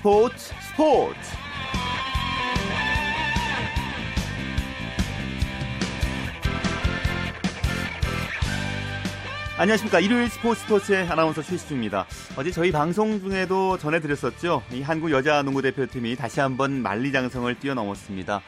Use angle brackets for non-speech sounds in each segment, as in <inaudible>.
스포츠 스포츠 안녕하십니까 일요일 스포츠 스포츠의 아나운서 최시중입니다. 어제 저희 방송 중에도 전해드렸었죠. 이 한국 여자 농구 대표팀이 다시 한번 만리장성을 뛰어넘었습니다.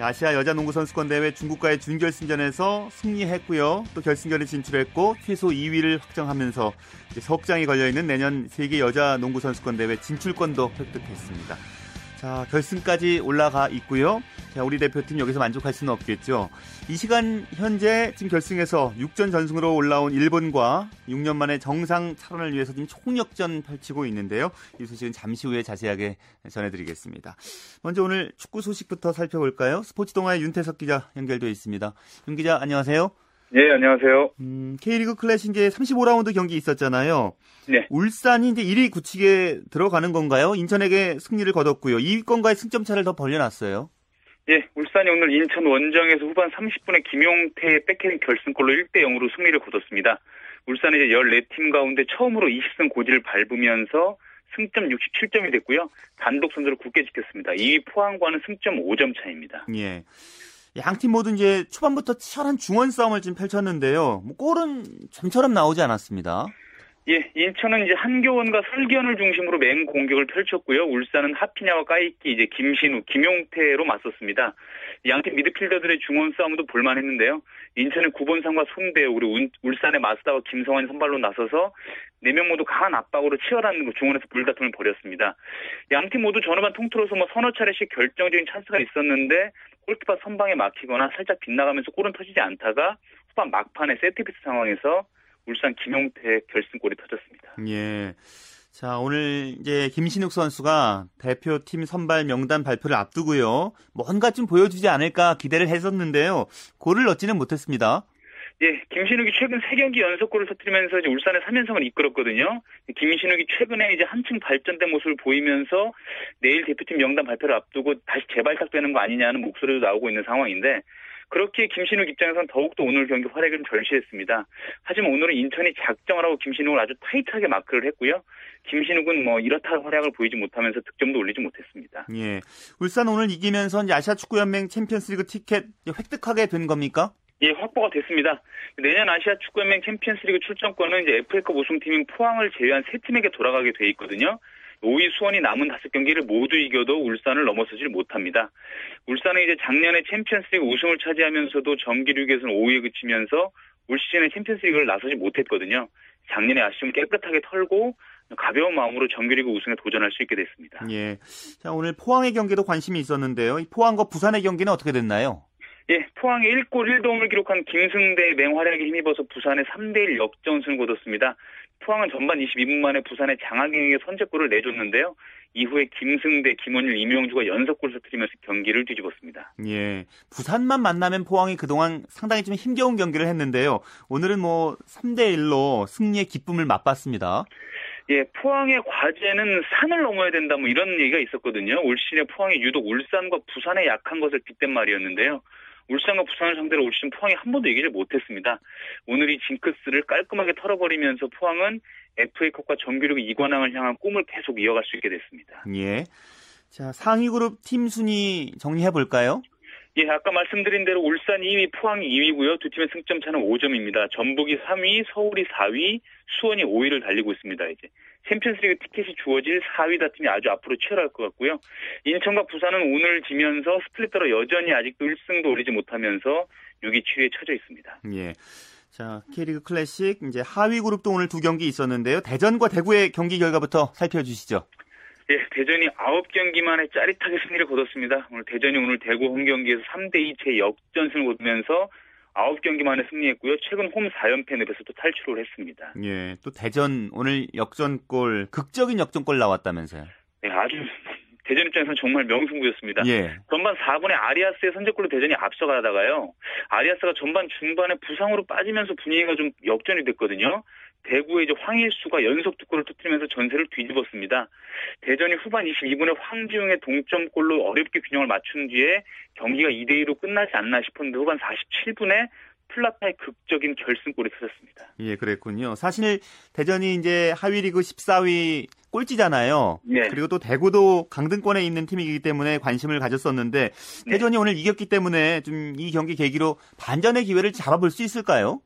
아시아 여자 농구 선수권 대회 중국과의 준결승전에서 승리했고요. 또 결승전에 진출했고 최소 2위를 확정하면서 석장이 걸려 있는 내년 세계 여자 농구 선수권 대회 진출권도 획득했습니다. 자, 결승까지 올라가 있고요. 자, 우리 대표팀 여기서 만족할 수는 없겠죠. 이 시간 현재 지금 결승에서 6전 전승으로 올라온 일본과 6년 만에 정상 탈환을 위해서 지금 총력전 펼치고 있는데요. 이 소식은 잠시 후에 자세하게 전해드리겠습니다. 먼저 오늘 축구 소식부터 살펴볼까요? 스포츠 동아의 윤태석 기자 연결되어 있습니다. 윤 기자 안녕하세요. 네, 안녕하세요. 음, K리그 클래식 이제 35라운드 경기 있었잖아요. 네. 울산이 이제 1위 굳히게 들어가는 건가요? 인천에게 승리를 거뒀고요. 2위권과의 승점 차를 더 벌려놨어요. 예, 울산이 오늘 인천 원정에서 후반 30분에 김용태의 백헤딩 결승골로 1대 0으로 승리를 거뒀습니다. 울산이 이제 14팀 가운데 처음으로 20승 고지를 밟으면서 승점 67점이 됐고요. 단독 선두를 굳게 지켰습니다. 2위 포항과는 승점 5점 차입니다. 예. 양팀 모두 이제 초반부터 치열한 중원 싸움을 좀 펼쳤는데요. 뭐 골은 좀처럼 나오지 않았습니다. 예, 인천은 이제 한교원과 설기현을 중심으로 맹 공격을 펼쳤고요. 울산은 하피냐와 까이키, 이제 김신우, 김용태로 맞섰습니다. 양팀 미드필더들의 중원 싸움도 볼만했는데요. 인천의 구본상과 손대우, 그리고 울산의 마스다와 김성환이 선발로 나서서 4명 모두 강한 압박으로 치열한 그 중원에서 불다툼을 벌였습니다. 양팀 모두 전후반 통틀어서 뭐 서너 차례씩 결정적인 찬스가 있었는데 골키퍼 선방에 막히거나 살짝 빗나가면서 골은 터지지 않다가 후반 막판에 세트피스 상황에서 울산 김용태 결승골이 터졌습니다. 예. 자, 오늘 이제 김신욱 선수가 대표팀 선발 명단 발표를 앞두고요. 뭔가 좀 보여주지 않을까 기대를 했었는데요. 골을 넣지는 못했습니다. 예, 김신욱이 최근 3경기 연속골을 터뜨리면서 이제 울산의 3연승을 이끌었거든요. 김신욱이 최근에 이제 한층 발전된 모습을 보이면서 내일 대표팀 명단 발표를 앞두고 다시 재발탁되는 거 아니냐는 목소리도 나오고 있는 상황인데 그렇게 김신욱 입장에서는 더욱더 오늘 경기 활약을 좀 절실했습니다. 하지만 오늘은 인천이 작정을 하고 김신욱을 아주 타이트하게 마크를 했고요. 김신욱은 뭐 이렇다 활약을 보이지 못하면서 득점도 올리지 못했습니다. 예. 울산 오늘 이기면서 아시아 축구연맹 챔피언스리그 티켓 획득하게 된 겁니까? 예, 확보가 됐습니다. 내년 아시아 축구연맹 챔피언스리그 출전권은 이제 FA컵 우승팀인 포항을 제외한 세 팀에게 돌아가게 돼 있거든요. 5위 수원이 남은 다섯 경기를 모두 이겨도 울산을 넘어서질 못합니다. 울산은 이제 작년에 챔피언스리그 우승을 차지하면서도 정기리그에서는 5위에 그치면서 올 시즌에 챔피언스리그를 나서지 못했거든요. 작년에 아쉬움 깨끗하게 털고 가벼운 마음으로 정규리그 우승에 도전할 수 있게 됐습니다. 예. 자, 오늘 포항의 경기도 관심이 있었는데요. 포항과 부산의 경기는 어떻게 됐나요? 예, 포항에 1골 1도움을 기록한 김승대의 맹활약에 힘입어서 부산에 3대1 역전승을 거뒀습니다. 포항은 전반 22분 만에 부산의 장하경에게 선제골을 내줬는데요. 이후에 김승대, 김원일, 이명주가 연속골 터뜨리면서 경기를 뒤집었습니다. 예. 부산만 만나면 포항이 그동안 상당히 좀 힘겨운 경기를 했는데요. 오늘은 뭐 3대 1로 승리의 기쁨을 맛봤습니다. 예, 포항의 과제는 산을 넘어야 된다 뭐 이런 얘기가 있었거든요. 올 시즌에 포항이 유독 울산과 부산의 약한 것을 빗댄 말이었는데요. 울산과 부산을 상대로 올 시즌 포항이 한 번도 이기지 못했습니다. 오늘 이 징크스를 깔끔하게 털어버리면서 포항은 FA컵과 정규리그 2관왕을 향한 꿈을 계속 이어갈 수 있게 됐습니다. 예. 자, 상위 그룹 팀 순위 정리해 볼까요? 예, 아까 말씀드린 대로 울산 2위, 포항 2위고요. 두 팀의 승점 차는 5점입니다. 전북이 3위, 서울이 4위, 수원이 5위를 달리고 있습니다. 이제 챔피언스리그 티켓이 주어질 4위 다팀이 아주 앞으로 치열할 것 같고요. 인천과 부산은 오늘 지면서 스플릿더로 여전히 아직도 1승도 올리지 못하면서 6위, 7위에 처져 있습니다. 예. 자, K리그 클래식 이제 하위 그룹도 오늘 두 경기 있었는데요. 대전과 대구의 경기 결과부터 살펴주시죠. 예, 대전이 9경기 만에 짜릿하게 승리를 거뒀습니다. 오늘 대전이 오늘 대구 홈 경기에서 3대2 제 역전승을 거두면서 9경기 만에 승리했고요. 최근 홈 4연패 늪에서 또 탈출을 했습니다. 예, 또 대전 오늘 역전골, 극적인 역전골 나왔다면서요. 네, 아주 대전 입장에서는 정말 명승부였습니다. 예. 전반 4분에 아리아스의 선제골로 대전이 앞서가다가요. 아리아스가 전반 중반에 부상으로 빠지면서 분위기가 좀 역전이 됐거든요. 대구의 이제 황일수가 연속 두 골을 터뜨리면서 전세를 뒤집었습니다. 대전이 후반 22분에 황지웅의 동점골로 어렵게 균형을 맞춘 뒤에 경기가 2대2로 끝나지 않나 싶었는데 후반 47분에 플라타의 극적인 결승골이 터졌습니다. 예, 그랬군요. 사실 대전이 이제 하위리그 14위 꼴찌잖아요. 네. 그리고 또 대구도 강등권에 있는 팀이기 때문에 관심을 가졌었는데 네. 대전이 오늘 이겼기 때문에 좀 이 경기 계기로 반전의 기회를 잡아볼 수 있을까요?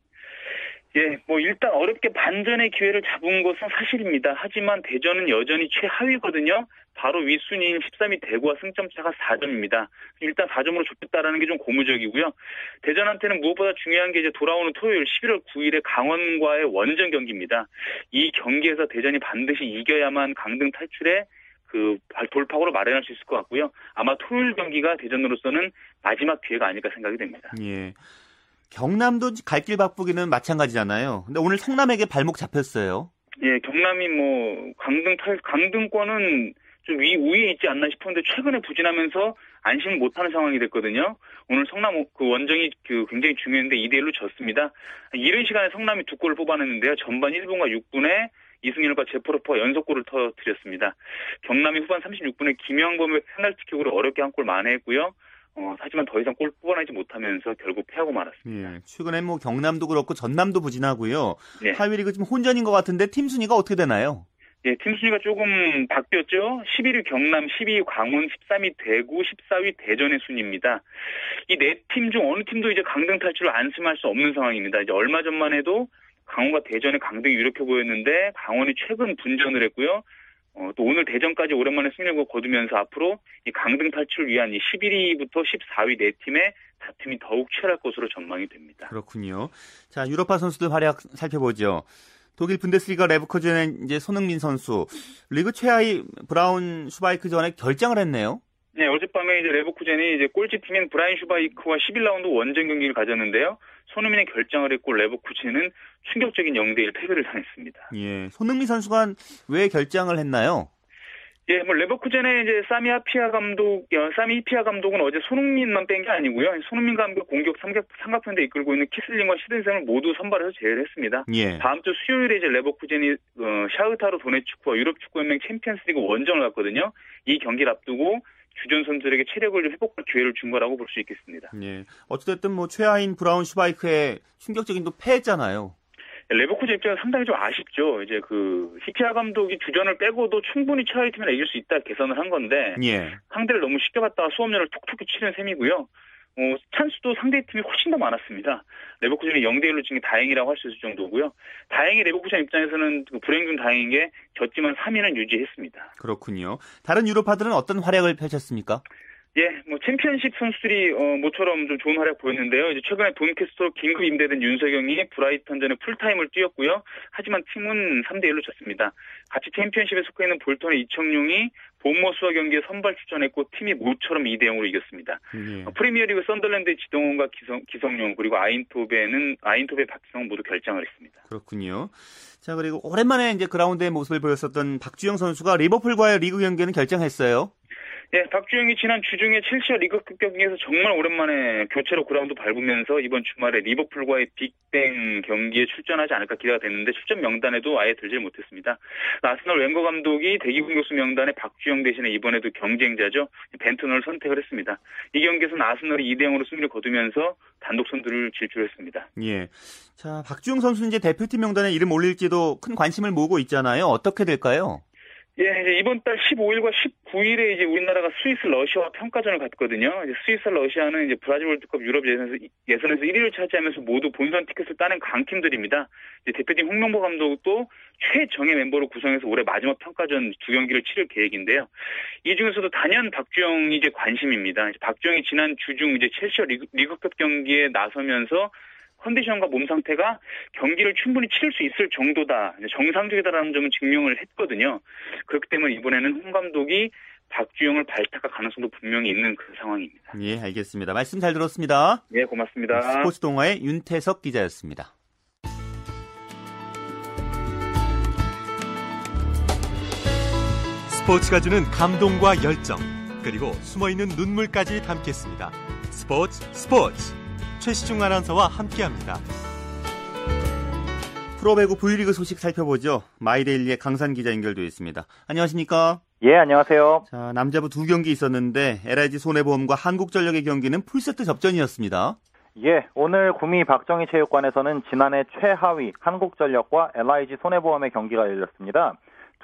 예, 뭐 일단 어렵게 반전의 기회를 잡은 것은 사실입니다. 하지만 대전은 여전히 최하위거든요. 바로 윗순위인 13위 대구와 승점차가 4점입니다. 일단 4점으로 좁혔다라는 게 좀 고무적이고요. 대전한테는 무엇보다 중요한 게 이제 돌아오는 토요일 11월 9일에 강원과의 원정 경기입니다. 이 경기에서 대전이 반드시 이겨야만 강등 탈출에 그 돌파구로 마련할 수 있을 것 같고요. 아마 토요일 경기가 대전으로서는 마지막 기회가 아닐까 생각이 됩니다. 예. 경남도 갈 길 바쁘기는 마찬가지잖아요. 근데 오늘 성남에게 발목 잡혔어요. 예, 경남이 뭐 강등 탈 강등권은 좀 위, 우위에 있지 않나 싶었는데 최근에 부진하면서 안심을 못하는 상황이 됐거든요. 오늘 성남 그 원정이 그 굉장히 중요했는데 2대 1로 졌습니다. 이른 시간에 성남이 두 골을 뽑아냈는데요. 전반 1분과 6분에 이승열과 제포로퍼 연속골을 터뜨렸습니다. 경남이 후반 36분에 김영범의 페널티킥으로 어렵게 한 골 만회했고요. 어, 하지만 더 이상 골 뽑아내지 못하면서 결국 패하고 말았습니다. 예, 최근에 뭐 경남도 그렇고 전남도 부진하고요. 예. 하위리그 지금 혼전인 것 같은데 팀 순위가 어떻게 되나요? 예, 팀 순위가 조금 바뀌었죠. 11위 경남, 12위 광원, 13위 대구, 14위 대전의 순위입니다. 이 네 팀 중 어느 팀도 이제 강등 탈출을 안심할 수 없는 상황입니다. 이제 얼마 전만 해도 강원과 대전의 강등이 유력해 보였는데 강원이 최근 분전을 했고요. 어, 또 오늘 대전까지 오랜만에 승리를 거두면서 앞으로 이 강등 탈출을 위한 이 11위부터 14위 네 팀의 다툼이 더욱 치열할 것으로 전망이 됩니다. 그렇군요. 자, 유럽파 선수들 활약 살펴보죠. 독일 분데스리가 레브코젠의 이제 손흥민 선수 리그 최하위 브라운 슈바이크 전에 결장을 했네요. 네, 어젯밤에 이제 레버쿠젠이 이제 꼴찌 팀인 브라운 슈바이크와 11라운드 원정 경기를 가졌는데요. 손흥민이 결장을 했고 레버쿠젠은 충격적인 0대1 패배를 당했습니다. 예, 손흥민 선수가 왜 결장을 했나요? 예, 뭐 레버쿠젠의 이제 사미 히피아 감독, 어, 사미 히피아 감독은 어제 손흥민만 뺀 게 아니고요. 손흥민 감독 공격 삼각, 삼각편대 이끌고 있는 키슬링과 시드니 샘을 모두 선발에서 제외했습니다. 예. 다음 주 수요일에 이제 레버쿠젠이 어, 샤흐타르 도네츠크와 유럽 축구연맹 챔피언스리그 원정을 갔거든요. 이 경기를 앞두고 주전 선수들에게 체력을 회복할 기회를 준 거라고 볼 수 있겠습니다. 예. 어찌됐든 뭐 최하위인 브라운 슈바이크의 충격적인 또 패했잖아요. 레버쿠젠 입장에서 상당히 좀 아쉽죠. 이제 그 히피아 감독이 주전을 빼고도 충분히 최하위 팀이나 이길 수 있다 계산을 한 건데 예. 상대를 너무 쉽게 봤다가 수업료를 톡톡히 치른 셈이고요. 어, 찬스도 상대 팀이 훨씬 더 많았습니다. 레버쿠젠이 0대 1로 진게 다행이라고 할 수 있을 정도고요. 다행히 레버쿠젠 입장에서는 그 불행 중 다행인 게 졌지만 3위는 유지했습니다. 그렇군요. 다른 유럽파들은 어떤 활약을 펼쳤습니까? 예, 뭐 챔피언십 선수들이 어, 모처럼 좀 좋은 활약 보였는데요. 이제 최근에 돈캐스터로 긴급 임대된 윤석영이 브라이턴전에 풀타임을 뛰었고요. 하지만 팀은 3대 1로 졌습니다. 같이 챔피언십에 속해 있는 볼턴의 이청용이 본머스와 경기에 선발 출전했고 팀이 모처럼 2대 0으로 이겼습니다. 예. 어, 프리미어리그 선덜랜드의 지동원과 기성, 기성용 그리고 아인트호벤 아인트호벤 박지성 모두 결장을 했습니다. 그렇군요. 자 그리고 오랜만에 이제 그라운드에 모습을 보였었던 박주영 선수가 리버풀과의 리그 경기는 결장했어요. 예, 박주영이 지난 주중에 첼시와 리그컵 경기에서 정말 오랜만에 교체로 그라운드 밟으면서 이번 주말에 리버풀과의 빅뱅 경기에 출전하지 않을까 기대가 됐는데 출전 명단에도 아예 들질 못했습니다. 아스널 웬거 감독이 대기 공격수 명단에 박주영 대신에 이번에도 경쟁자죠. 벤트너를 선택을 했습니다. 이 경기에서는 아스널이 2대 0으로 승리를 거두면서 단독 선두를 질주했습니다. 예. 자, 박주영 선수 이제 대표팀 명단에 이름 올릴지도 큰 관심을 모으고 있잖아요. 어떻게 될까요? 예, 이번 달 15일과 19일에 이제 우리나라가 스위스 러시아와 평가전을 갖거든요. 이제 스위스 러시아는 이제 브라질 월드컵 유럽 예선에서, 예선에서 1위를 차지하면서 모두 본선 티켓을 따낸 강팀들입니다. 이제 대표팀 홍명보 감독도 최정예 멤버로 구성해서 올해 마지막 평가전 두 경기를 치를 계획인데요. 이 중에서도 단연 박주영이 이제 관심입니다. 이제 박주영이 지난 주중 이제 첼시와 리그, 리그급 경기에 나서면서 컨디션과 몸 상태가 경기를 충분히 치를 수 있을 정도다, 정상적이다라는 점을 증명을 했거든요. 그렇기 때문에 이번에는 홍 감독이 박주영을 발탁할 가능성도 분명히 있는 그 상황입니다. 예, 알겠습니다. 말씀 잘 들었습니다. 예, 고맙습니다. 스포츠 동화의 윤태석 기자였습니다. 스포츠가 주는 감동과 열정, 그리고 숨어있는 눈물까지 담겠습니다. 스포츠 스포츠 최시중 아나운서와 함께합니다. 프로배구 V리그 소식 살펴보죠. 마이데일리의 강산 기자 연결되어 있습니다. 안녕하십니까? 예, 안녕하세요. 자, 남자부 두 경기 있었는데 LIG 손해보험과 한국전력의 경기는 풀세트 접전이었습니다. 예, 오늘 구미 박정희 체육관에서는 지난해 최하위 한국전력과 LIG 손해보험의 경기가 열렸습니다.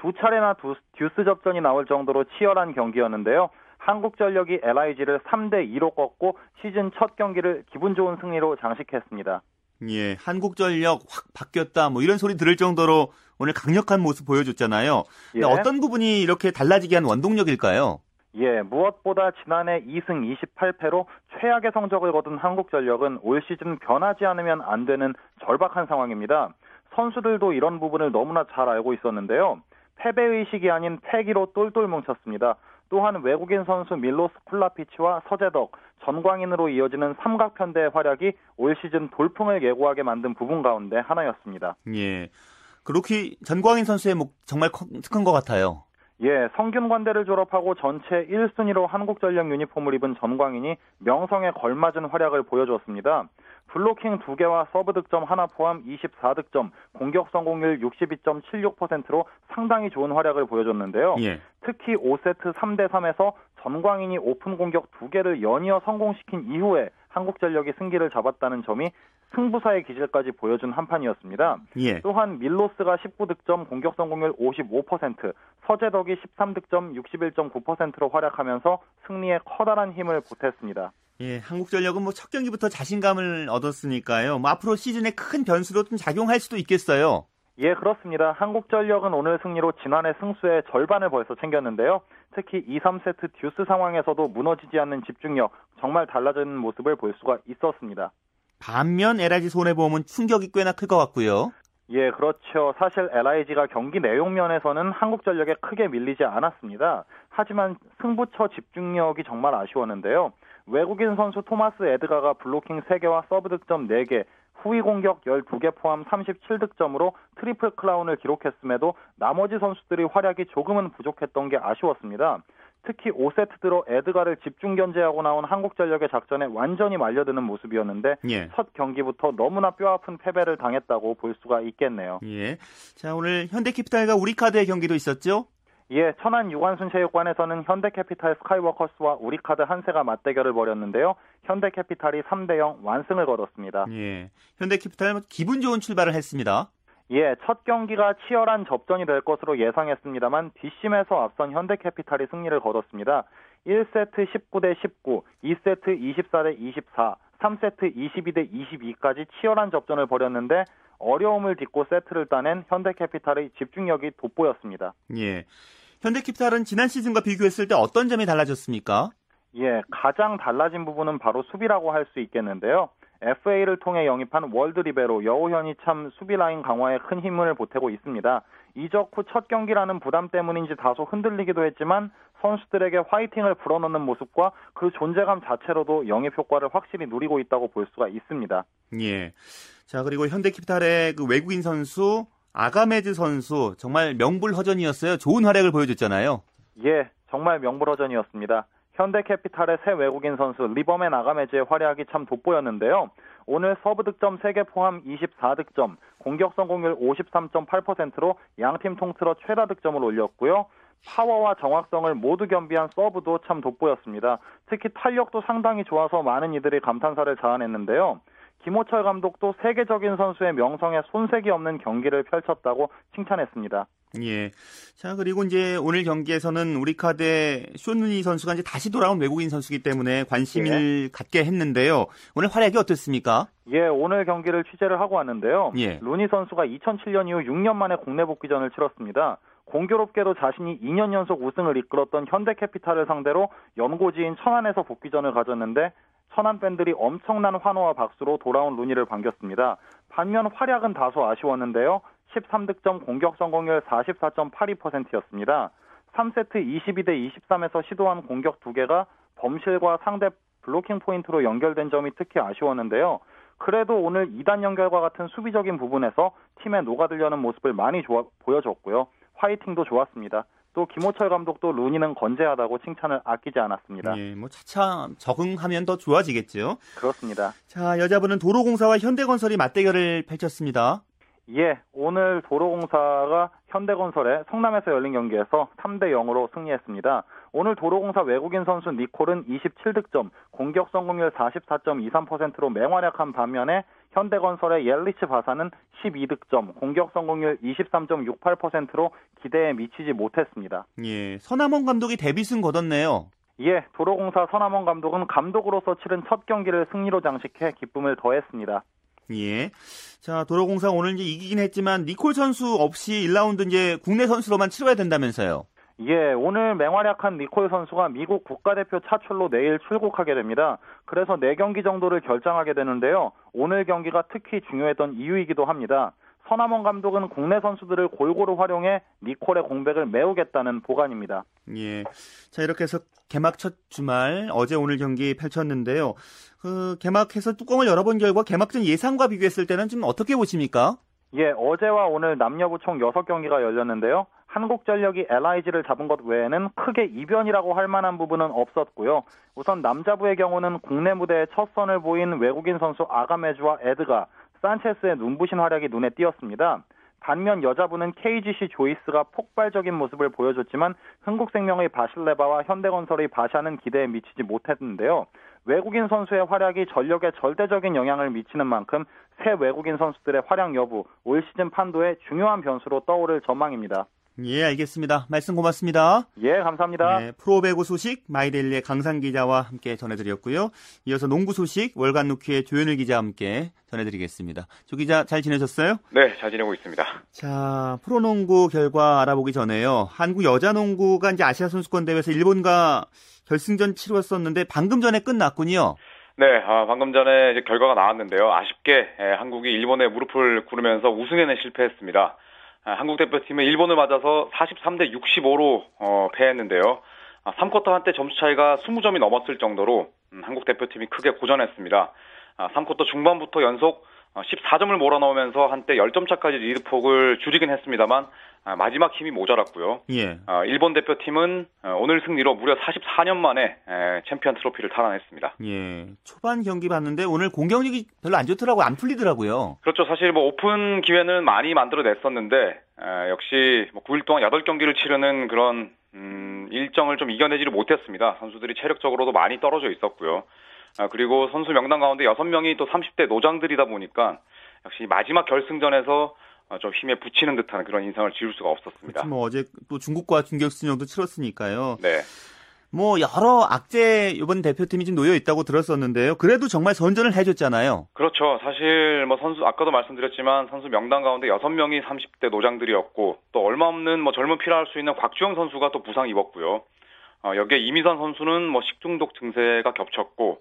두 차례나 두, 듀스 접전이 나올 정도로 치열한 경기였는데요. 한국전력이 LIG를 3대 2로 꺾고 시즌 첫 경기를 기분 좋은 승리로 장식했습니다. 예, 한국전력 확 바뀌었다 뭐 이런 소리 들을 정도로 오늘 강력한 모습 보여줬잖아요. 예. 어떤 부분이 이렇게 달라지게 한 원동력일까요? 예, 무엇보다 지난해 2승 28패로 최악의 성적을 거둔 한국전력은 올 시즌 변하지 않으면 안 되는 절박한 상황입니다. 선수들도 이런 부분을 너무나 잘 알고 있었는데요. 패배 의식이 아닌 패기로 똘똘 뭉쳤습니다. 또한 외국인 선수 밀로스 쿨라피치와 서재덕, 전광인으로 이어지는 삼각편대의 활약이 올 시즌 돌풍을 예고하게 만든 부분 가운데 하나였습니다. 예. 그렇게 전광인 선수의 몫 정말 큰 것 같아요. 예, 성균관대를 졸업하고 전체 1순위로 한국전력 유니폼을 입은 전광인이 명성에 걸맞은 활약을 보여줬습니다. 블로킹 2개와 서브 득점 하나 포함 24득점, 공격 성공률 62.76%로 상당히 좋은 활약을 보여줬는데요. 예. 특히 5세트 3대 3에서 전광인이 오픈 공격 2개를 연이어 성공시킨 이후에 한국전력이 승기를 잡았다는 점이 승부사의 기질까지 보여준 한판이었습니다. 예. 또한 밀로스가 19득점, 공격 성공률 55%, 서재덕이 13득점, 61.9%로 활약하면서 승리에 커다란 힘을 보탰습니다. 예, 한국전력은 뭐 첫 경기부터 자신감을 얻었으니까요. 뭐 앞으로 시즌에 큰 변수로 좀 작용할 수도 있겠어요. 예, 그렇습니다. 한국전력은 오늘 승리로 지난해 승수의 절반을 벌써 챙겼는데요. 특히 2, 3세트 듀스 상황에서도 무너지지 않는 집중력, 정말 달라지는 모습을 볼 수가 있었습니다. 반면 LIG 손해보험은 충격이 꽤나 클 것 같고요. 예, 그렇죠. 사실 LIG가 경기 내용 면에서는 한국전력에 크게 밀리지 않았습니다. 하지만 승부처 집중력이 정말 아쉬웠는데요. 외국인 선수 토마스 에드가가 블로킹 3개와 서브 득점 4개, 후위 공격 12개 포함 37득점으로 트리플 크라운을 기록했음에도 나머지 선수들의 활약이 조금은 부족했던 게 아쉬웠습니다. 특히 5세트 들어 에드가를 집중 견제하고 나온 한국전력의 작전에 완전히 말려드는 모습이었는데 예. 첫 경기부터 너무나 뼈아픈 패배를 당했다고 볼 수가 있겠네요. 예. 자, 오늘 현대캐피탈과 우리카드의 경기도 있었죠? 예, 천안 유관순 체육관에서는 현대캐피탈 스카이워커스와 우리카드 한새가 맞대결을 벌였는데요. 현대캐피탈이 3대 0 완승을 거뒀습니다. 예. 현대캐피탈 기분 좋은 출발을 했습니다. 예, 첫 경기가 치열한 접전이 될 것으로 예상했습니다만 뒷심에서 앞선 현대캐피탈이 승리를 거뒀습니다. 1세트 19대 19, 2세트 24대 24, 3세트 22대 22까지 치열한 접전을 벌였는데 어려움을 딛고 세트를 따낸 현대캐피탈의 집중력이 돋보였습니다. 예. 현대캐피탈은 지난 시즌과 비교했을 때 어떤 점이 달라졌습니까? 예, 가장 달라진 부분은 바로 수비라고 할 수 있겠는데요. FA를 통해 영입한 월드 리베로 여오현이 참 수비 라인 강화에 큰 힘을 보태고 있습니다. 이적 후 첫 경기라는 부담 때문인지 다소 흔들리기도 했지만 선수들에게 화이팅을 불어넣는 모습과 그 존재감 자체로도 영입 효과를 확실히 누리고 있다고 볼 수가 있습니다. 예. 자, 그리고 현대캐피탈의 그 외국인 선수 아가메즈 선수 정말 명불허전이었어요. 좋은 활약을 보여줬잖아요. 예, 정말 명불허전이었습니다. 현대캐피탈의 새 외국인 선수 리베르만 아가메즈의 활약이 참 돋보였는데요. 오늘 서브 득점 3개 포함 24득점, 공격 성공률 53.8%로 양팀 통틀어 최다 득점을 올렸고요. 파워와 정확성을 모두 겸비한 서브도 참 돋보였습니다. 특히 탄력도 상당히 좋아서 많은 이들이 감탄사를 자아냈는데요. 김호철 감독도 세계적인 선수의 명성에 손색이 없는 경기를 펼쳤다고 칭찬했습니다. 예. 자, 그리고 이제 오늘 경기에서는 우리 카드의 쇼누니 선수가 이제 다시 돌아온 외국인 선수기 때문에 관심을 갖게 했는데요. 오늘 활약이 어땠습니까? 예, 오늘 경기를 취재를 하고 왔는데요. 예. 루니 선수가 2007년 이후 6년 만에 국내 복귀전을 치렀습니다. 공교롭게도 자신이 2년 연속 우승을 이끌었던 현대캐피탈을 상대로 연고지인 천안에서 복귀전을 가졌는데 천안 팬들이 엄청난 환호와 박수로 돌아온 루니를 반겼습니다. 반면 활약은 다소 아쉬웠는데요. 13득점 공격 성공률 44.82%였습니다. 3세트 22대 23에서 시도한 공격 2개가 범실과 상대 블로킹 포인트로 연결된 점이 특히 아쉬웠는데요. 그래도 오늘 2단 연결과 같은 수비적인 부분에서 팀에 녹아들려는 모습을 많이 좋아, 보여줬고요. 화이팅도 좋았습니다. 또 김호철 감독도 루니는 건재하다고 칭찬을 아끼지 않았습니다. 예, 뭐 차차 적응하면 더 좋아지겠죠. 그렇습니다. 자, 여자분은 도로공사와 현대건설이 맞대결을 펼쳤습니다. 예, 오늘 도로공사가 현대건설의 성남에서 열린 경기에서 3대 0으로 승리했습니다. 오늘 도로공사 외국인 선수 니콜은 27득점, 공격 성공률 44.23%로 맹활약한 반면에 현대건설의 옐리츠 바사는 12득점, 공격 성공률 23.68%로 기대에 미치지 못했습니다. 예, 서남원 감독이 데뷔승 거뒀네요. 예, 도로공사 서남원 감독은 감독으로서 치른 첫 경기를 승리로 장식해 기쁨을 더했습니다. 예. 자, 도로공사 오늘 이제 이기긴 했지만 니콜 선수 없이 1라운드 이제 국내 선수로만 치러야 된다면서요. 예, 오늘 맹활약한 니콜 선수가 미국 국가대표 차출로 내일 출국하게 됩니다. 그래서 4경기 정도를 결정하게 되는데요. 오늘 경기가 특히 중요했던 이유이기도 합니다. 서남원 감독은 국내 선수들을 골고루 활용해 니콜의 공백을 메우겠다는 보관입니다. 예. 자, 이렇게 해서 개막 첫 주말 어제 오늘 경기 펼쳤는데요. 그 개막해서 뚜껑을 열어본 결과 개막전 예상과 비교했을 때는 좀 어떻게 보십니까? 예, 어제와 오늘 남녀부 총 6경기가 열렸는데요. 한국전력이 LIG를 잡은 것 외에는 크게 이변이라고 할 만한 부분은 없었고요. 우선 남자부의 경우는 국내 무대에 첫 선을 보인 외국인 선수 아가메주와 에드가 산체스의 눈부신 활약이 눈에 띄었습니다. 반면 여자부는 KGC 조이스가 폭발적인 모습을 보여줬지만 흥국생명의 바실레바와 현대건설의 바샤는 기대에 미치지 못했는데요. 외국인 선수의 활약이 전력에 절대적인 영향을 미치는 만큼 새 외국인 선수들의 활약 여부 올 시즌 판도의 중요한 변수로 떠오를 전망입니다. 예, 알겠습니다. 말씀 고맙습니다. 예, 감사합니다. 네, 프로배구 소식 마이데일리의 강상 기자와 함께 전해드렸고요. 이어서 농구 소식 월간 루키의 조현일 기자와 함께 전해드리겠습니다. 조 기자 잘 지내셨어요? 네, 잘 지내고 있습니다. 자, 프로농구 결과 알아보기 전에요. 한국 여자농구가 이제 아시아 선수권 대회에서 일본과 결승전 치렀었는데 방금 전에 끝났군요. 네, 아, 방금 전에 결과가 나왔는데요. 아쉽게 에, 한국이 일본에 무릎을 꿇으면서 우승에는 실패했습니다. 아, 한국 대표팀은 일본을 맞아서 43대 65로 어, 패했는데요. 아, 3쿼터 한때 점수 차이가 20점이 넘었을 정도로 음, 한국 대표팀이 크게 고전했습니다. 아, 3쿼터 중반부터 연속 14점을 어, 몰아넣으면서 한때 10점 차까지 리드폭을 줄이긴 했습니다만 아, 마지막 힘이 모자랐고요. 예. 아, 일본 대표팀은 어, 오늘 승리로 무려 44년 만에 챔피언 트로피를 탈환했습니다. 예. 초반 경기 봤는데 오늘 공격력이 별로 안 좋더라고요. 안 풀리더라고요. 그렇죠. 사실 뭐 오픈 기회는 많이 만들어냈었는데 역시 뭐 9일 동안 8경기를 치르는 그런 음, 일정을 좀 이겨내지를 못했습니다. 선수들이 체력적으로도 많이 떨어져 있었고요. 아, 그리고 선수 명단 가운데 6명이 또 30대 노장들이다 보니까 역시 마지막 결승전에서 어, 좀 힘에 붙이는 듯한 그런 인상을 지울 수가 없었습니다. 그렇죠. 뭐 어제 또 중국과 준결승전도 치렀으니까요. 네. 뭐 여러 악재 이번 대표팀이 지금 놓여 있다고 들었었는데요. 그래도 정말 선전을 해줬잖아요. 그렇죠. 사실 뭐 선수 아까도 말씀드렸지만 선수 명단 가운데 6명이 30대 노장들이었고 또 얼마 없는 뭐 젊은 피라 할 수 있는 곽주영 선수가 또 부상 입었고요. 어, 여기에 이미선 선수는 뭐 식중독 증세가 겹쳤고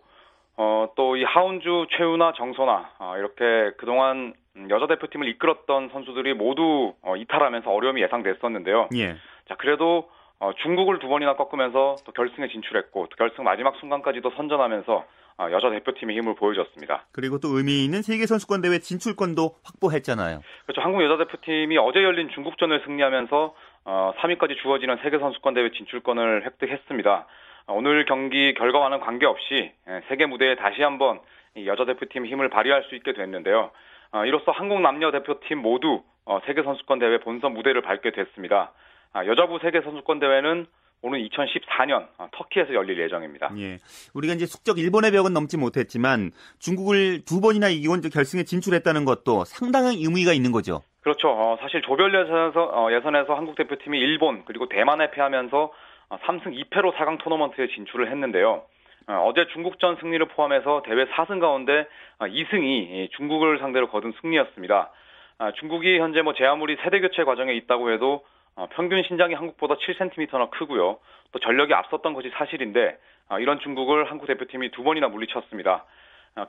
어, 또 이 하운주, 최우나, 정선아 어, 이렇게 그동안 여자 대표팀을 이끌었던 선수들이 모두 어, 이탈하면서 어려움이 예상됐었는데요. 예. 자 그래도 어, 중국을 두 번이나 꺾으면서 또 결승에 진출했고 또 결승 마지막 순간까지도 선전하면서 어, 여자 대표팀의 힘을 보여줬습니다. 그리고 또 의미 있는 세계 선수권 대회 진출권도 확보했잖아요. 그렇죠. 한국 여자 대표팀이 어제 열린 중국전을 승리하면서 어, 3위까지 주어지는 세계 선수권 대회 진출권을 획득했습니다. 오늘 경기 결과와는 관계없이 예, 세계 무대에 다시 한번 여자 대표팀 힘을 발휘할 수 있게 됐는데요. 어, 이로써 한국 남녀 대표팀 모두 어, 세계 선수권 대회 본선 무대를 밟게 됐습니다. 아, 여자부 세계 선수권 대회는 오는 2014년 어, 터키에서 열릴 예정입니다. 예. 우리가 이제 숙적 일본의 벽은 넘지 못했지만 중국을 두 번이나 이기고 결승에 진출했다는 것도 상당한 의미가 있는 거죠. 그렇죠. 어, 사실 조별 예선에서 어, 예선에서 한국 대표팀이 일본 그리고 대만에 패하면서 3승 어, 2패로 4강 토너먼트에 진출을 했는데요. 어, 제 중국전 승리를 포함해서 대회 4승 가운데 2승이 어, 중국을 상대로 거둔 승리였습니다. 중국이 현재 뭐 제아무리 세대 교체 과정에 있다고 해도 평균 신장이 한국보다 7cm나 크고요. 또 전력이 앞섰던 것이 사실인데 이런 중국을 한국 대표팀이 두 번이나 물리쳤습니다.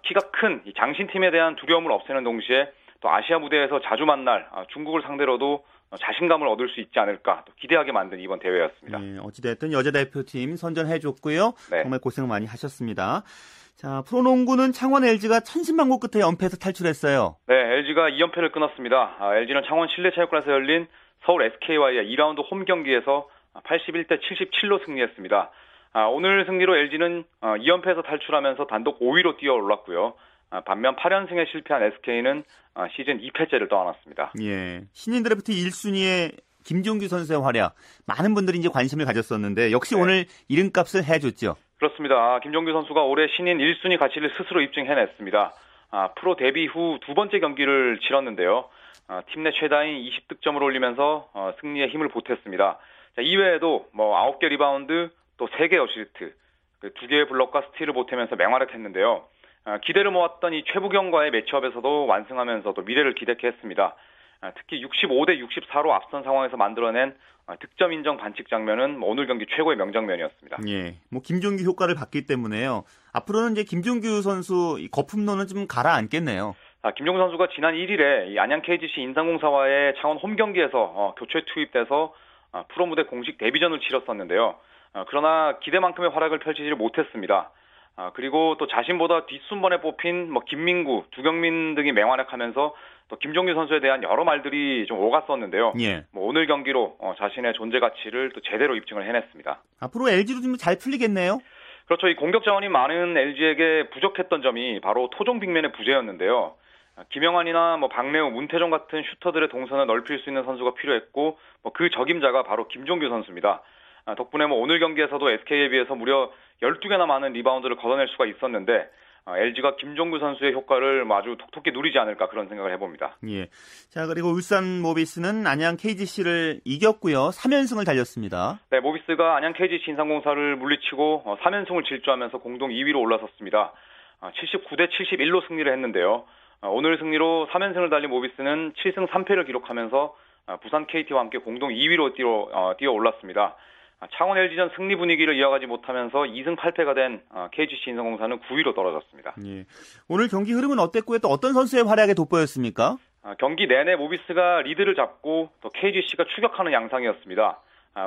키가 큰 장신팀에 대한 두려움을 없애는 동시에 또 아시아 무대에서 자주 만날 중국을 상대로도 어, 자신감을 얻을 수 있지 않을까 또 기대하게 만든 이번 대회였습니다. 네, 어찌됐든 여자 대표팀 선전해줬고요. 네. 정말 고생 많이 하셨습니다. 자, 프로농구는 창원 LG가 천신만고 끝에 연패에서 탈출했어요. 네, LG가 2연패를 끊었습니다. 아, LG는 창원 실내체육관에서 열린 서울 SK와의 2라운드 홈 경기에서 81대 77로 승리했습니다. 아, 오늘 승리로 LG는 2연패에서 어, 탈출하면서 단독 5위로 뛰어 올랐고요. 아, 반면 8연승에 실패한 SK는 아, 시즌 2패째를 떠안았습니다. 예. 신인 드래프트 1순위의 김종규 선수의 활약 많은 분들이 이제 관심을 가졌었는데 역시 네. 오늘 이름값을 해줬죠. 그렇습니다. 김종규 선수가 올해 신인 1순위 가치를 스스로 입증해냈습니다. 아, 프로 데뷔 후 두 번째 경기를 치렀는데요. 아, 팀 내 최다인 20득점을 올리면서 어, 승리에 힘을 보탰습니다. 자, 이외에도 뭐 9개 리바운드, 또 3개 어시스트, 그 2개의 블럭과 스틸을 보태면서 맹활약했는데요. 아, 기대를 모았던 이 최부경과의 매치업에서도 완승하면서 도 미래를 기대케 했습니다. 아, 특히 65대 64로 앞선 상황에서 만들어낸 아, 득점 인정 반칙 장면은 뭐 오늘 경기 최고의 명장면이었습니다. 예, 뭐 김종규 효과를 봤기 때문에요. 앞으로는 이제 김종규 선수 거품론은 좀 가라앉겠네요. 아, 김종규 선수가 지난 1일에 안양 KGC 인상공사와의 창원 홈 경기에서 어, 교체 투입돼서 어, 프로 무대 공식 데뷔전을 치렀었는데요. 어, 그러나 기대만큼의 활약을 펼치지 못했습니다. 아, 그리고 또 자신보다 뒷순번에 뽑힌 뭐 김민구, 두경민 등이 맹활약하면서 또 김종규 선수에 대한 여러 말들이 좀 오갔었는데요. 예. 뭐 오늘 경기로 어, 자신의 존재 가치를 또 제대로 입증을 해냈습니다. 앞으로 LG도 좀 잘 풀리겠네요. 그렇죠. 이 공격 자원이 많은 LG에게 부족했던 점이 바로 토종 빅맨의 부재였는데요. 아, 김영환이나 뭐 박래우, 문태종 같은 슈터들의 동선을 넓힐 수 있는 선수가 필요했고 뭐 그 적임자가 바로 김종규 선수입니다. 아, 덕분에 뭐 오늘 경기에서도 SK에 비해서 무려 12개나 많은 리바운드를 걷어낼 수가 있었는데 LG가 김종규 선수의 효과를 뭐 아주 톡톡히 누리지 않을까 그런 생각을 해봅니다. 예. 자 그리고 울산 모비스는 안양 KGC를 이겼고요. 3연승을 달렸습니다. 네, 모비스가 안양 KGC 인삼공사를 물리치고 3연승을 어, 질주하면서 공동 2위로 올라섰습니다. 79대 아, 71로 승리를 했는데요. 아, 오늘 승리로 3연승을 달린 모비스는 7승 3패를 기록하면서 아, 부산 KT와 함께 공동 2위로 뛰어, 어, 뛰어 올랐습니다. 아, 창원 LG전 승리 분위기를 이어가지 못하면서 2승 8패가 된 KGC 인성공사는 9위로 떨어졌습니다. 예. 오늘 경기 흐름은 어땠고요? 또 어떤 선수의 활약에 돋보였습니까? 경기 내내 모비스가 리드를 잡고 또 KGC가 추격하는 양상이었습니다.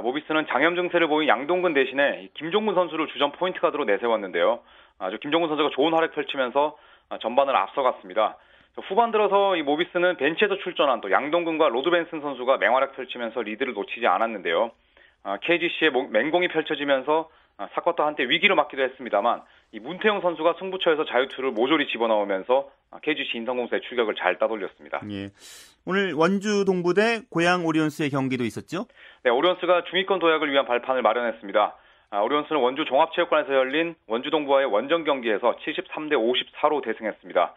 모비스는 장염 증세를 보인 양동근 대신에 김종근 선수를 주전 포인트 가드로 내세웠는데요. 아주 김종근 선수가 좋은 활약 펼치면서 전반을 앞서갔습니다. 후반 들어서 이 모비스는 벤치에서 출전한 또 양동근과 로드 벤슨 선수가 맹활약 펼치면서 리드를 놓치지 않았는데요. KGC의 아, 맹공이 펼쳐지면서 아, 4쿼터 한때 위기를 맞기도 했습니다만 이 문태영 선수가 승부처에서 자유투를 모조리 집어넣으면서 KGC 아, 인삼공사의 추격을 잘 따돌렸습니다. 예. 오늘 원주 동부 대 고양 오리온스의 경기도 있었죠? 네, 오리온스가 중위권 도약을 위한 발판을 마련했습니다. 오리온스는 원주 종합체육관에서 열린 원주 동부와의 원정 경기에서 73대 54로 대승했습니다.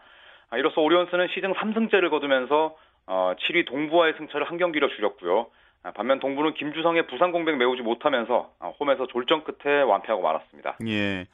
이로써 오리온스는 시즌 3승째를 거두면서 7위 어, 동부와의 승차를 한 경기로 줄였고요. 아, 반면 동부는 김주성의 부상 공백 메우지 못하면서 아, 홈에서 졸전 끝에 완패하고 말았습니다. 예.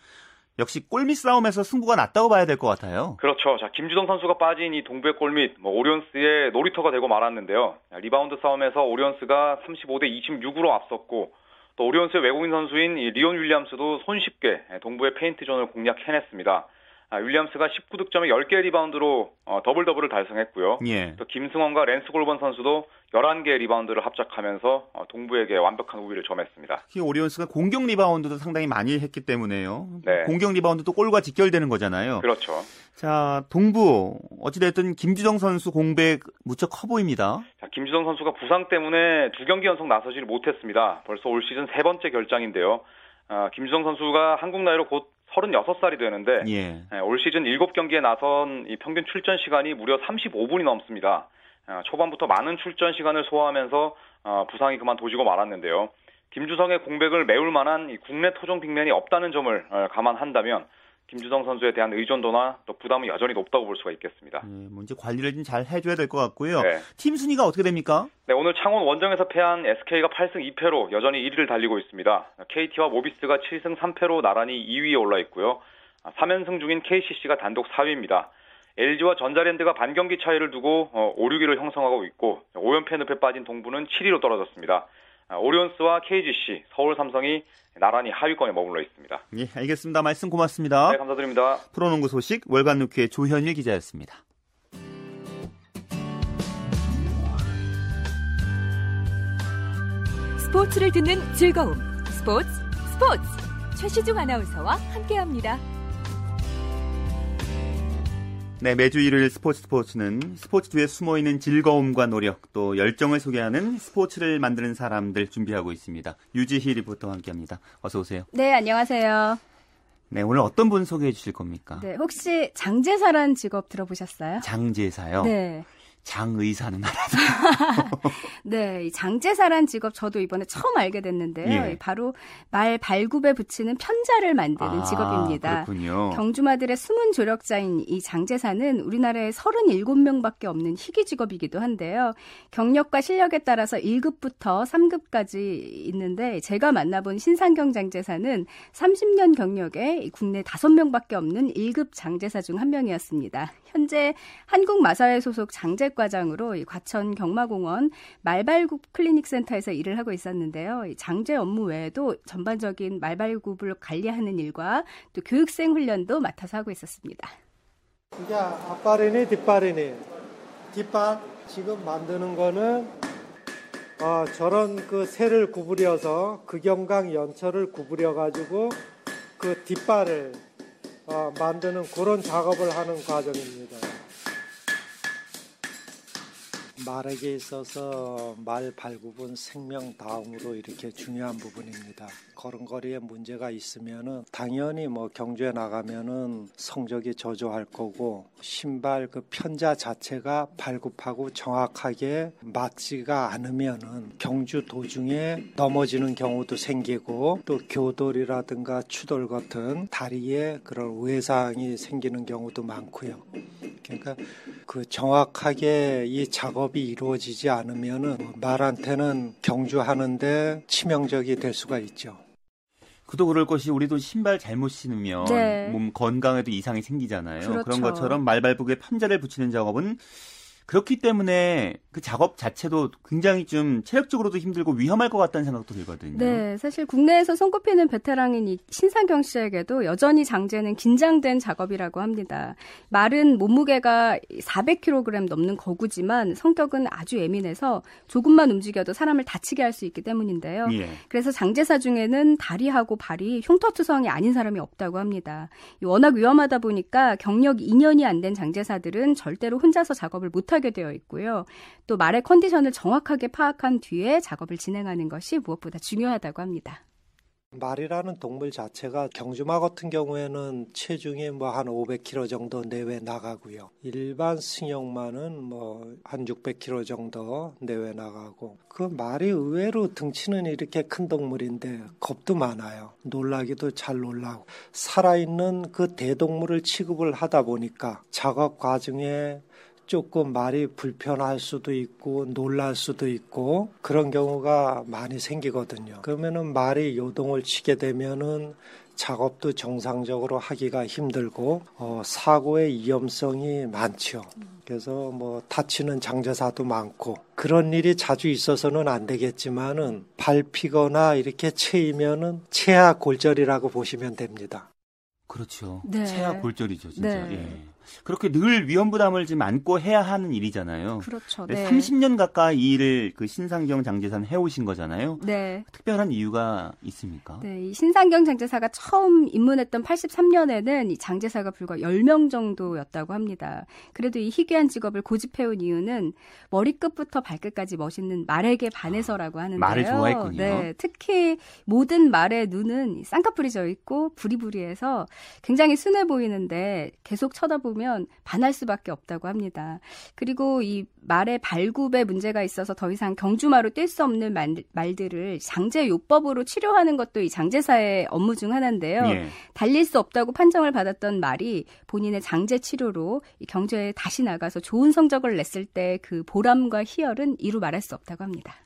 역시 골밑 싸움에서 승부가 났다고 봐야 될 것 같아요. 그렇죠. 자, 김주성 선수가 빠진 이 동부의 골밑, 뭐 오리온스의 놀이터가 되고 말았는데요. 리바운드 싸움에서 오리온스가 35대 26으로 앞섰고 또 오리온스의 외국인 선수인 리온 윌리엄스도 손쉽게 동부의 페인트존을 공략해냈습니다. 아, 윌리엄스가 19득점에 10개 리바운드로 어, 더블 더블을 달성했고요. 예. 또 김승원과 랜스 골번 선수도 11개 리바운드를 합작하면서 어, 동부에게 완벽한 우위를 점했습니다. 오리온스가 공격 리바운드도 상당히 많이 했기 때문에요. 네. 공격 리바운드도 골과 직결되는 거잖아요. 그렇죠. 자, 동부 어찌됐든 김주성 선수 공백 무척 커 보입니다. 자, 김주성 선수가 부상 때문에 두 경기 연속 나서지를 못했습니다. 벌써 올 시즌 세 번째 결장인데요. 아, 김주정 선수가 한국 나이로 곧 36살이 되는데 예. 예, 올 시즌 7경기에 나선 이 평균 출전 시간이 무려 35분이 넘습니다. 아, 초반부터 많은 출전 시간을 소화하면서 어, 부상이 그만 도지고 말았는데요. 김주성의 공백을 메울 만한 국내 토종 빅맨이 없다는 점을 어, 감안한다면 김주성 선수에 대한 의존도나 또 부담은 여전히 높다고 볼 수가 있겠습니다. 네, 뭐 이제 관리를 좀 잘 해줘야 될 것 같고요. 네. 팀 순위가 어떻게 됩니까? 네, 오늘 창원 원정에서 패한 SK가 8승 2패로 여전히 1위를 달리고 있습니다. KT와 모비스가 7승 3패로 나란히 2위에 올라 있고요. 3연승 중인 KCC가 단독 4위입니다. LG와 전자랜드가 반경기 차이를 두고 5, 6위를 형성하고 있고 5연패 늪에 빠진 동부는 7위로 떨어졌습니다. 오리온스와 KGC, 서울 삼성이 나란히 하위권에 머물러 있습니다. 예, 알겠습니다. 말씀 고맙습니다. 네, 감사드립니다. 프로농구 소식 월간 루키의 조현일 기자였습니다. 스포츠를 듣는 즐거움. 스포츠, 스포츠. 최시중 아나운서와 함께합니다. 네, 매주 일요일 스포츠 스포츠는 스포츠 뒤에 숨어 있는 즐거움과 노력, 또 열정을 소개하는 스포츠를 만드는 사람들 준비하고 있습니다. 유지희 리포터와 함께합니다. 어서 오세요. 네, 안녕하세요. 네, 오늘 어떤 분 소개해 주실 겁니까? 네, 혹시 장제사란 직업 들어보셨어요? 장제사요? 네. 장의사는 알아요. <laughs> 네, 장제사란 직업 저도 이번에 처음 알게 됐는데요. 예. 바로 말 발굽에 붙이는 편자를 만드는 아, 직업입니다. 그렇군요. 경주마들의 숨은 조력자인 이 장제사는 우리나라에 37명밖에 없는 희귀 직업이기도 한데요. 경력과 실력에 따라서 1급부터 3급까지 있는데 제가 만나본 신상경 장제사는 30년 경력에 국내 5명밖에 없는 1급 장제사 중 한 명이었습니다. 현재 한국 마사회 소속 장제 과장으로 이 과천 경마공원 말발굽 클리닉 센터에서 일을 하고 있었는데요. 이 장제 업무 외에도 전반적인 말발굽을 관리하는 일과 또 교육생 훈련도 맡아서 하고 있었습니다. 이게 앞발이니 뒷발이니 뒷발 지금 만드는 거는 어, 저런 그 새를 구부려서 극영강 연철을 구부려 가지고 그 뒷발을 어, 만드는 그런 작업을 하는 과정입니다. 말에게 있어서 말 발굽은 생명 다음으로 이렇게 중요한 부분입니다. 걸음걸이에 문제가 있으면은 당연히 뭐 경주에 나가면은 성적이 저조할 거고 신발 그 편자 자체가 발굽하고 정확하게 맞지가 않으면은 경주 도중에 넘어지는 경우도 생기고 또 교돌이라든가 추돌 같은 다리에 그런 외상이 생기는 경우도 많고요. 그러니까 그 정확하게 이 작업이 이루어지지 않으면은 말한테는 경주하는데 치명적이 될 수가 있죠. 그도 그럴 것이 우리도 신발 잘못 신으면 네. 몸 건강에도 이상이 생기잖아요. 그렇죠. 그런 것처럼 말발굽에 편자를 붙이는 작업은 그렇기 때문에 그 작업 자체도 굉장히 좀 체력적으로도 힘들고 위험할 것 같다는 생각도 들거든요. 네, 사실 국내에서 손꼽히는 베테랑인 이 신상경 씨에게도 여전히 장제는 긴장된 작업이라고 합니다. 말은 몸무게가 400kg 넘는 거구지만 성격은 아주 예민해서 조금만 움직여도 사람을 다치게 할 수 있기 때문인데요. 예. 그래서 장제사 중에는 다리하고 발이 흉터투성이 아닌 사람이 없다고 합니다. 워낙 위험하다 보니까 경력 2년이 안 된 장제사들은 절대로 혼자서 작업을 못하 게 되어 있고요. 또 말의 컨디션을 정확하게 파악한 뒤에 작업을 진행하는 것이 무엇보다 중요하다고 합니다. 말이라는 동물 자체가 경주마 같은 경우에는 체중이 뭐 한 500kg 정도 내외 나가고요. 일반 승용마는 뭐 한 600kg 정도 내외 나가고 그 말이 의외로 등치는 이렇게 큰 동물인데 겁도 많아요. 놀라기도 잘 놀라고 살아있는 그 대동물을 취급을 하다 보니까 작업 과정에 조금 말이 불편할 수도 있고 놀랄 수도 있고 그런 경우가 많이 생기거든요. 그러면은 말이 요동을 치게 되면은 작업도 정상적으로 하기가 힘들고 어, 사고의 위험성이 많죠. 그래서 뭐 다치는 장제사도 많고 그런 일이 자주 있어서는 안 되겠지만은 밟히거나 이렇게 채이면은 체하 골절이라고 보시면 됩니다. 그렇죠. 네. 체하 골절이죠, 진짜. 네. 예. 그렇게 늘 위험 부담을 지금 안고 해야 하는 일이잖아요. 그렇죠. 네. 30년 가까이 이 일을 그 신상경 장제사는 해오신 거잖아요. 네. 특별한 이유가 있습니까? 네, 이 신상경 장제사가 처음 입문했던 83년에는 이 장제사가 불과 10명 정도였다고 합니다. 그래도 이 희귀한 직업을 고집해온 이유는 머리끝부터 발끝까지 멋있는 말에게 반해서라고 하는데요. 말을 좋아했군요. 네, 특히 모든 말의 눈은 쌍꺼풀이 져 있고 부리부리해서 굉장히 순해 보이는데 계속 쳐다보면 반할 수밖에 없다고 합니다. 그리고 이 말의 발굽에 문제가 있어서 더 이상 경주마로 뛸 수 없는 말, 말들을 장제 요법으로 치료하는 것도 이 장제사의 업무 중 하나인데요. 예. 달릴 수 없다고 판정을 받았던 말이 본인의 장제 치료로 이 경주에 다시 나가서 좋은 성적을 냈을 때 그 보람과 희열은 이루 말할 수 없다고 합니다.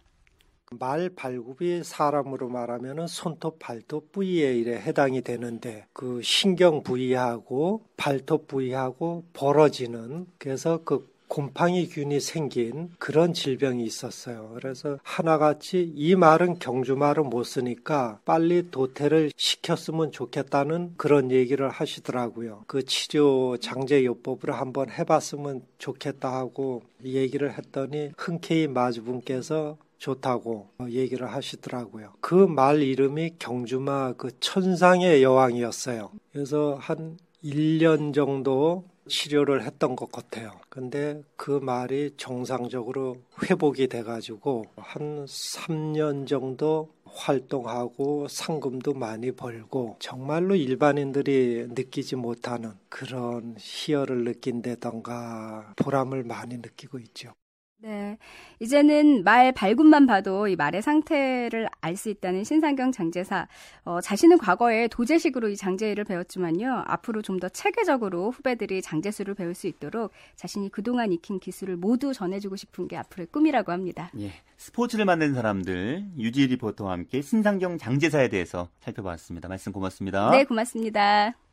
말 발굽이 사람으로 말하면은 손톱, 발톱 부위에 이래 해당이 되는데 그 신경 부위하고 발톱 부위하고 벌어지는 그래서 그 곰팡이균이 생긴 그런 질병이 있었어요. 그래서 하나같이 이 말은 경주말은 못 쓰니까 빨리 도태를 시켰으면 좋겠다는 그런 얘기를 하시더라고요. 그 치료 장제요법을 한번 해봤으면 좋겠다 하고 얘기를 했더니 흔쾌히 마주분께서 좋다고 얘기를 하시더라고요. 그 말 이름이 경주마 그 천상의 여왕이었어요. 그래서 한 1년 정도 치료를 했던 것 같아요. 근데 그 말이 정상적으로 회복이 돼가지고 한 3년 정도 활동하고 상금도 많이 벌고 정말로 일반인들이 느끼지 못하는 그런 희열을 느낀다던가 보람을 많이 느끼고 있죠. 네. 이제는 말 발군만 봐도 이 말의 상태를 알 수 있다는 신상경 장제사. 어, 자신은 과거에 도제식으로 이 장제를 배웠지만요. 앞으로 좀 더 체계적으로 후배들이 장제수를 배울 수 있도록 자신이 그동안 익힌 기술을 모두 전해주고 싶은 게 앞으로의 꿈이라고 합니다. 예. 스포츠를 만든 사람들 유지 리포터와 함께 신상경 장제사에 대해서 살펴봤습니다. 말씀 고맙습니다. 네, 고맙습니다.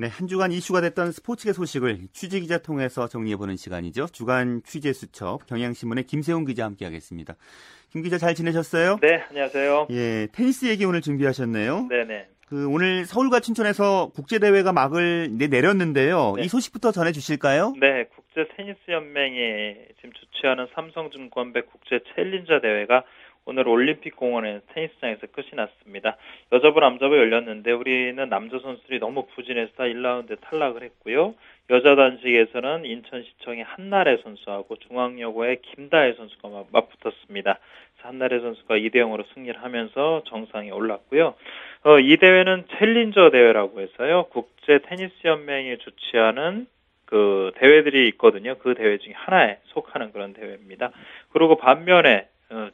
네, 한 주간 이슈가 됐던 스포츠계 소식을 취재 기자 통해서 정리해 보는 시간이죠. 주간 취재 수첩 경향신문의 김세훈 기자 함께 하겠습니다. 김 기자 잘 지내셨어요? 네, 안녕하세요. 예, 테니스 얘기 오늘 준비하셨네요. 네 네. 그 오늘 서울과 춘천에서 국제 대회가 막을 내 내렸는데요. 네. 이 소식부터 전해 주실까요? 네, 국제 테니스 연맹이 지금 주최하는 삼성증권배 국제 챌린저 대회가 오늘 올림픽 공원의 테니스장에서 끝이 났습니다. 여자부 남자부 열렸는데 우리는 남자 선수들이 너무 부진해서 다 1라운드에 탈락을 했고요. 여자 단식에서는 인천시청의 한나래 선수하고 중앙여고의 김다혜 선수가 맞- 맞붙었습니다. 한나래 선수가 2대 0으로 승리를 하면서 정상에 올랐고요. 어, 이 대회는 챌린저 대회라고 해서요. 국제 테니스 연맹이 주최하는 그 대회들이 있거든요. 그 대회 중에 하나에 속하는 그런 대회입니다. 그리고 반면에 어,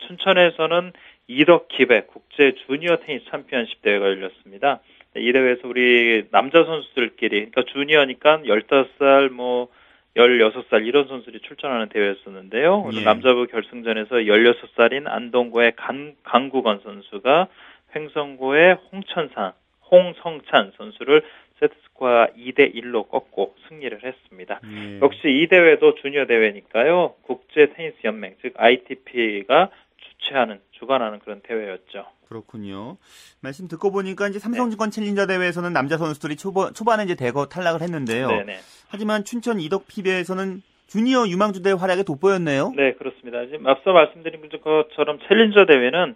춘천에서는 이덕킵의 국제 주니어 테니스 챔피언십 대회가 열렸습니다. 네, 이 대회에서 우리 남자 선수들끼리 그러니까 주니어니까 15살 뭐 16살 이런 선수들이 출전하는 대회였었는데요. 오늘 예. 남자부 결승전에서 16살인 안동고의 간, 강국원 선수가 횡성고의 홍천산 홍성찬 선수를 세트스코어 2대 1로 꺾고 승리를 했습니다. 예. 역시 이 대회도 주니어 대회니까요. 국제 테니스 연맹 즉 ITP가 주최하는 주관하는 그런 대회였죠. 그렇군요. 말씀 듣고 보니까 이제 삼성증권 챌린저 대회에서는 남자 선수들이 초반, 초반에 이제 대거 탈락을 했는데요. 네네. 하지만 춘천 이덕 PB에서는 주니어 유망주대회 활약이 돋보였네요. 네, 그렇습니다. 지금 앞서 말씀드린 것처럼 챌린저 대회는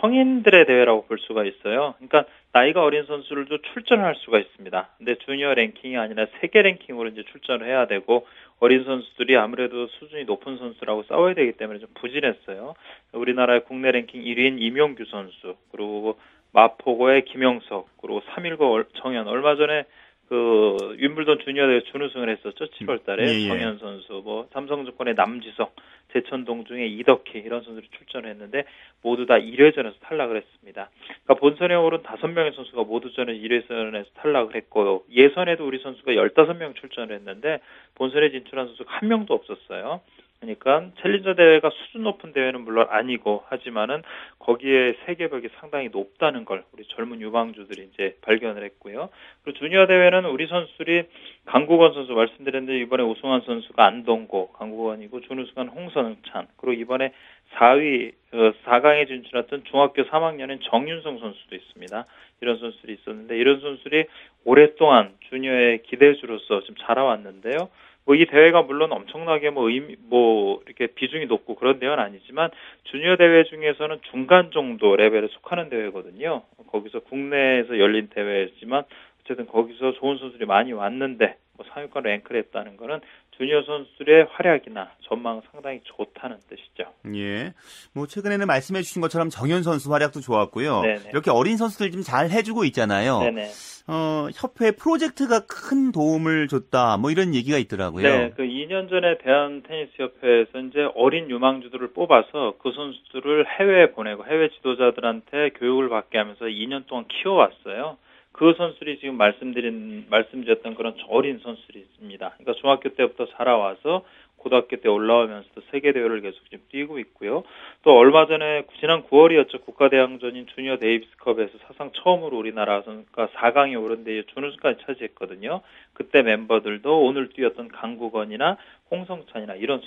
성인들의 대회라고 볼 수가 있어요. 그러니까 나이가 어린 선수들도 출전을 할 수가 있습니다. 근데 주니어 랭킹이 아니라 세계 랭킹으로 이제 출전을 해야 되고 어린 선수들이 아무래도 수준이 높은 선수라고 싸워야 되기 때문에 좀 부진했어요. 우리나라의 국내 랭킹 1위인 임용규 선수, 그리고 마포고의 김영석, 그리고 319 정현 얼마 전에 그 윈블던 주니어 대회 준우승을 했었죠. 7월 달에 예, 예. 정현 선수, 뭐 삼성증권의 남지석, 제천동 중에 이덕희 이런 선수들이 출전했는데 모두 다 1회전에서 탈락을 했습니다. 그러니까 본선에 오른 5명의 선수가 모두 전에 1회전에서 탈락을 했고요. 예선에도 우리 선수가 15명 출전을 했는데 본선에 진출한 선수가 한 명도 없었어요. 그러니까 챌린저 대회가 수준 높은 대회는 물론 아니고 하지만은 거기에 세계벽이 상당히 높다는 걸 우리 젊은 유망주들이 이제 발견을 했고요. 그리고 주니어 대회는 우리 선수들이 강국원 선수 말씀드렸는데 이번에 우승한 선수가 안동고 강국원이고 준우승한 홍선찬 그리고 이번에 4위 어, 4강에 진출했던 중학교 3학년인 정윤성 선수도 있습니다. 이런 선수들이 있었는데 이런 선수들이 오랫동안 주니어의 기대주로서 좀 자라왔는데요. 뭐 이 대회가 물론 엄청나게 뭐 의미 뭐 이렇게 비중이 높고 그런 대회는 아니지만 주니어 대회 중에서는 중간 정도 레벨에 속하는 대회거든요. 거기서 국내에서 열린 대회지만 어쨌든 거기서 좋은 선수들이 많이 왔는데 뭐 상위권 랭크를 했다는 거는 주니어 선수들의 활약이나 전망은 상당히 좋다는 뜻이죠. 예. 뭐 최근에는 말씀해 주신 것처럼 정현 선수 활약도 좋았고요. 네네. 이렇게 어린 선수들 좀 잘 해주고 있잖아요. 네네. 어, 협회 프로젝트가 큰 도움을 줬다. 뭐 이런 얘기가 있더라고요. 네, 그 2년 전에 대한 테니스 협회에서 이제 어린 유망주들을 뽑아서 그 선수들을 해외에 보내고 해외 지도자들한테 교육을 받게 하면서 2년 동안 키워왔어요. 그 선수들이 지금 말씀드린 말씀드렸던 그런 어린 선수들이 있습니다. 그러니까 중학교 때부터 자라와서 고등학교 때 올라오면서도 세계 대회를 계속 지금 뛰고 있고요. 또 얼마 전에 지난 9월이었죠. 국가 대항전인 주니어 데이비스컵에서 사상 처음으로 우리나라 선수가 4강에 오른 데에 준우승까지 차지했거든요. 그때 멤버들도 오늘 뛰었던 강국원이나 홍성찬이나 이런.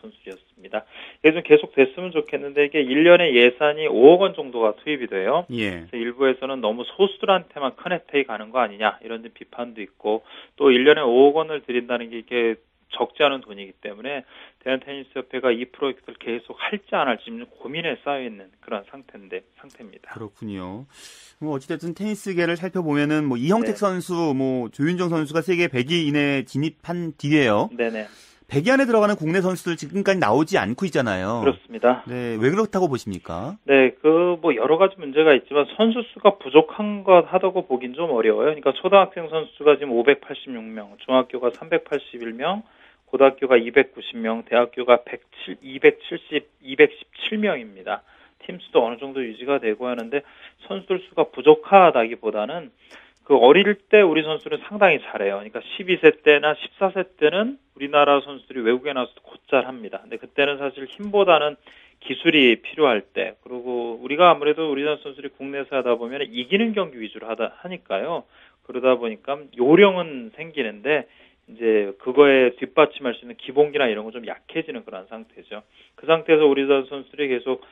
이게 좀 계속 됐으면 좋겠는데 이게 1년에 예산이 5억 원 정도가 투입이 돼요. 예. 일부에서는 너무 소수들한테만 큰 혜택이 가는 거 아니냐 이런 비판도 있고 또 1년에 5억 원을 드린다는 게 이게 적지 않은 돈이기 때문에 대한테니스협회가 이 프로젝트를 계속 할지 안 할지 고민에 쌓여 있는 그런 상태인데 상태입니다. 그렇군요. 뭐 어찌됐든 테니스계를 살펴보면은 뭐 이형택 네. 선수, 뭐 조윤정 선수가 세계 100위 이내 진입한 뒤에요. 네네 100위 안에 들어가는 국내 선수들 지금까지 나오지 않고 있잖아요. 그렇습니다. 네, 왜 그렇다고 보십니까? 네, 그 뭐 여러 가지 문제가 있지만 선수 수가 부족한 것 하다고 보긴 좀 어려워요. 그러니까 초등학생 선수 수가 지금 586명, 중학교가 381명, 고등학교가 290명, 대학교가 107, 270, 217명입니다. 팀 수도 어느 정도 유지가 되고 하는데 선수들 수가 부족하다기보다는 그 어릴 때 우리 선수는 상당히 잘해요. 그러니까 12세 때나 14세 때는 우리나라 선수들이 외국에 나와서 곧잘 합니다. 근데 그때는 사실 힘보다는 기술이 필요할 때 그리고 우리가 아무래도 우리나라 선수들이 국내에서 하다 보면 이기는 경기 위주로 하다 하니까요. 그러다 보니까 요령은 생기는데 이제 그거에 뒷받침할 수 있는 기본기나 이런 건좀 약해지는 그런 상태죠. 그 상태에서 우리나라 선수들이 계속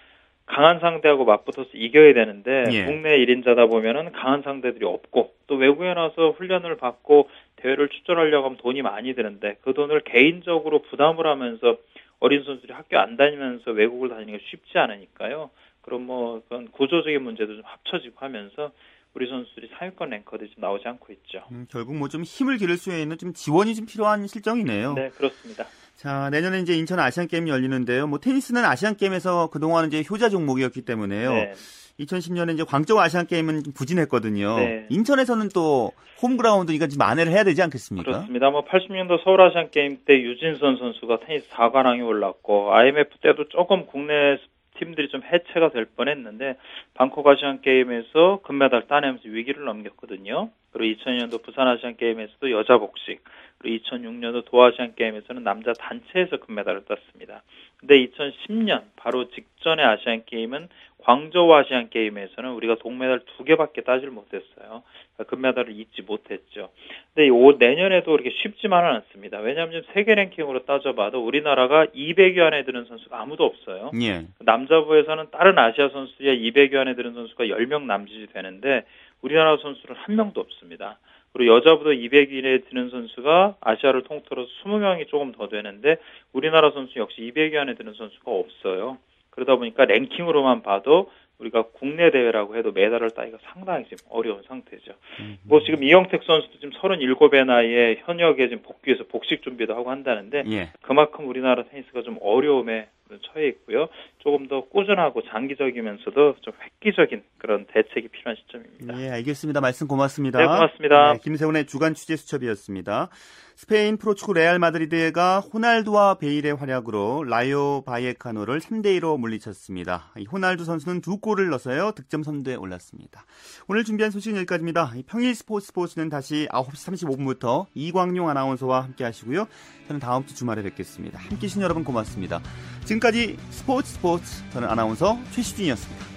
강한 상대하고 맞붙어서 이겨야 되는데 예. 국내 1인자다 보면은 강한 상대들이 없고 또 외국에 나서 훈련을 받고 대회를 출전하려고 하면 돈이 많이 드는데 그 돈을 개인적으로 부담을 하면서 어린 선수들이 학교 안 다니면서 외국을 다니는 게 쉽지 않으니까요. 그럼 뭐 그런 구조적인 문제도 좀 합쳐지고 하면서 우리 선수들이 상위권 랭커들이 좀 나오지 않고 있죠. 음, 결국 뭐 좀 힘을 기를 수 있는 좀 지원이 좀 필요한 실정이네요. 네, 그렇습니다. 자, 내년에 이제 인천 아시안 게임이 열리는데요. 뭐 테니스는 아시안 게임에서 그동안 이제 효자 종목이었기 때문에요. 네. 2010년에 이제 광저우 아시안 게임은 좀 부진했거든요. 네. 인천에서는 또 홈그라운드 이거 좀 만회를 해야 되지 않겠습니까? 그렇습니다. 뭐 80년도 서울 아시안 게임 때 유진선 선수가 테니스 4관왕에 올랐고 IMF 때도 조금 국내 팀들이 좀 해체가 될 뻔했는데 방콕 아시안 게임에서 금메달 따내면서 위기를 넘겼거든요. 그리고 2000년도 부산 아시안 게임에서도 여자 복식, 그리고 2006년도 도아시안 게임에서는 남자 단체에서 금메달을 땄습니다. 근데 2010년 바로 직전의 아시안 게임은 광저우 아시안 게임에서는 우리가 동메달 두 개밖에 따질 못했어요. 그러니까 금메달을 잊지 못했죠. 근데 올 내년에도 그렇게 쉽지만은 않습니다. 왜냐하면 지금 세계 랭킹으로 따져봐도 우리나라가 200위 안에 드는 선수가 아무도 없어요. 예. 남자부에서는 다른 아시아 선수의 200위 안에 드는 선수가 10명 남짓이 되는데 우리나라 선수는 한 명도 없습니다. 그리고 여자부도 200위에 드는 선수가 아시아를 통틀어서 20명이 조금 더 되는데 우리나라 선수 역시 200위 안에 드는 선수가 없어요. 그러다 보니까 랭킹으로만 봐도 우리가 국내 대회라고 해도 메달을 따기가 상당히 지금 어려운 상태죠. 뭐 지금 이영택 선수도 지금 37의 나이에 현역에 지금 복귀해서 복식 준비도 하고 한다는데 예. 그만큼 우리나라 테니스가 좀 어려움에 처해 있고요. 조금 더 꾸준하고 장기적이면서도 좀 획기적인 그런 대책이 필요한 시점입니다. 예, 알겠습니다. 말씀 고맙습니다. 네, 고맙습니다. 네, 김세훈의 주간 취재 수첩이었습니다. 스페인 프로축구 레알 마드리드가 호날두와 베일의 활약으로 라요 바예카노를 3대 2로 물리쳤습니다. 이 호날두 선수는 두 골을 넣어서요. 득점 선두에 올랐습니다. 오늘 준비한 소식은 여기까지입니다. 이 평일 스포츠 스포츠는 다시 9시 35분부터 이광용 아나운서와 함께 하시고요. 저는 다음 주 주말에 뵙겠습니다. 함께 해주신 여러분 고맙습니다. 지금까지 스포츠 스포츠 저는 아나운서 최시준이었습니다.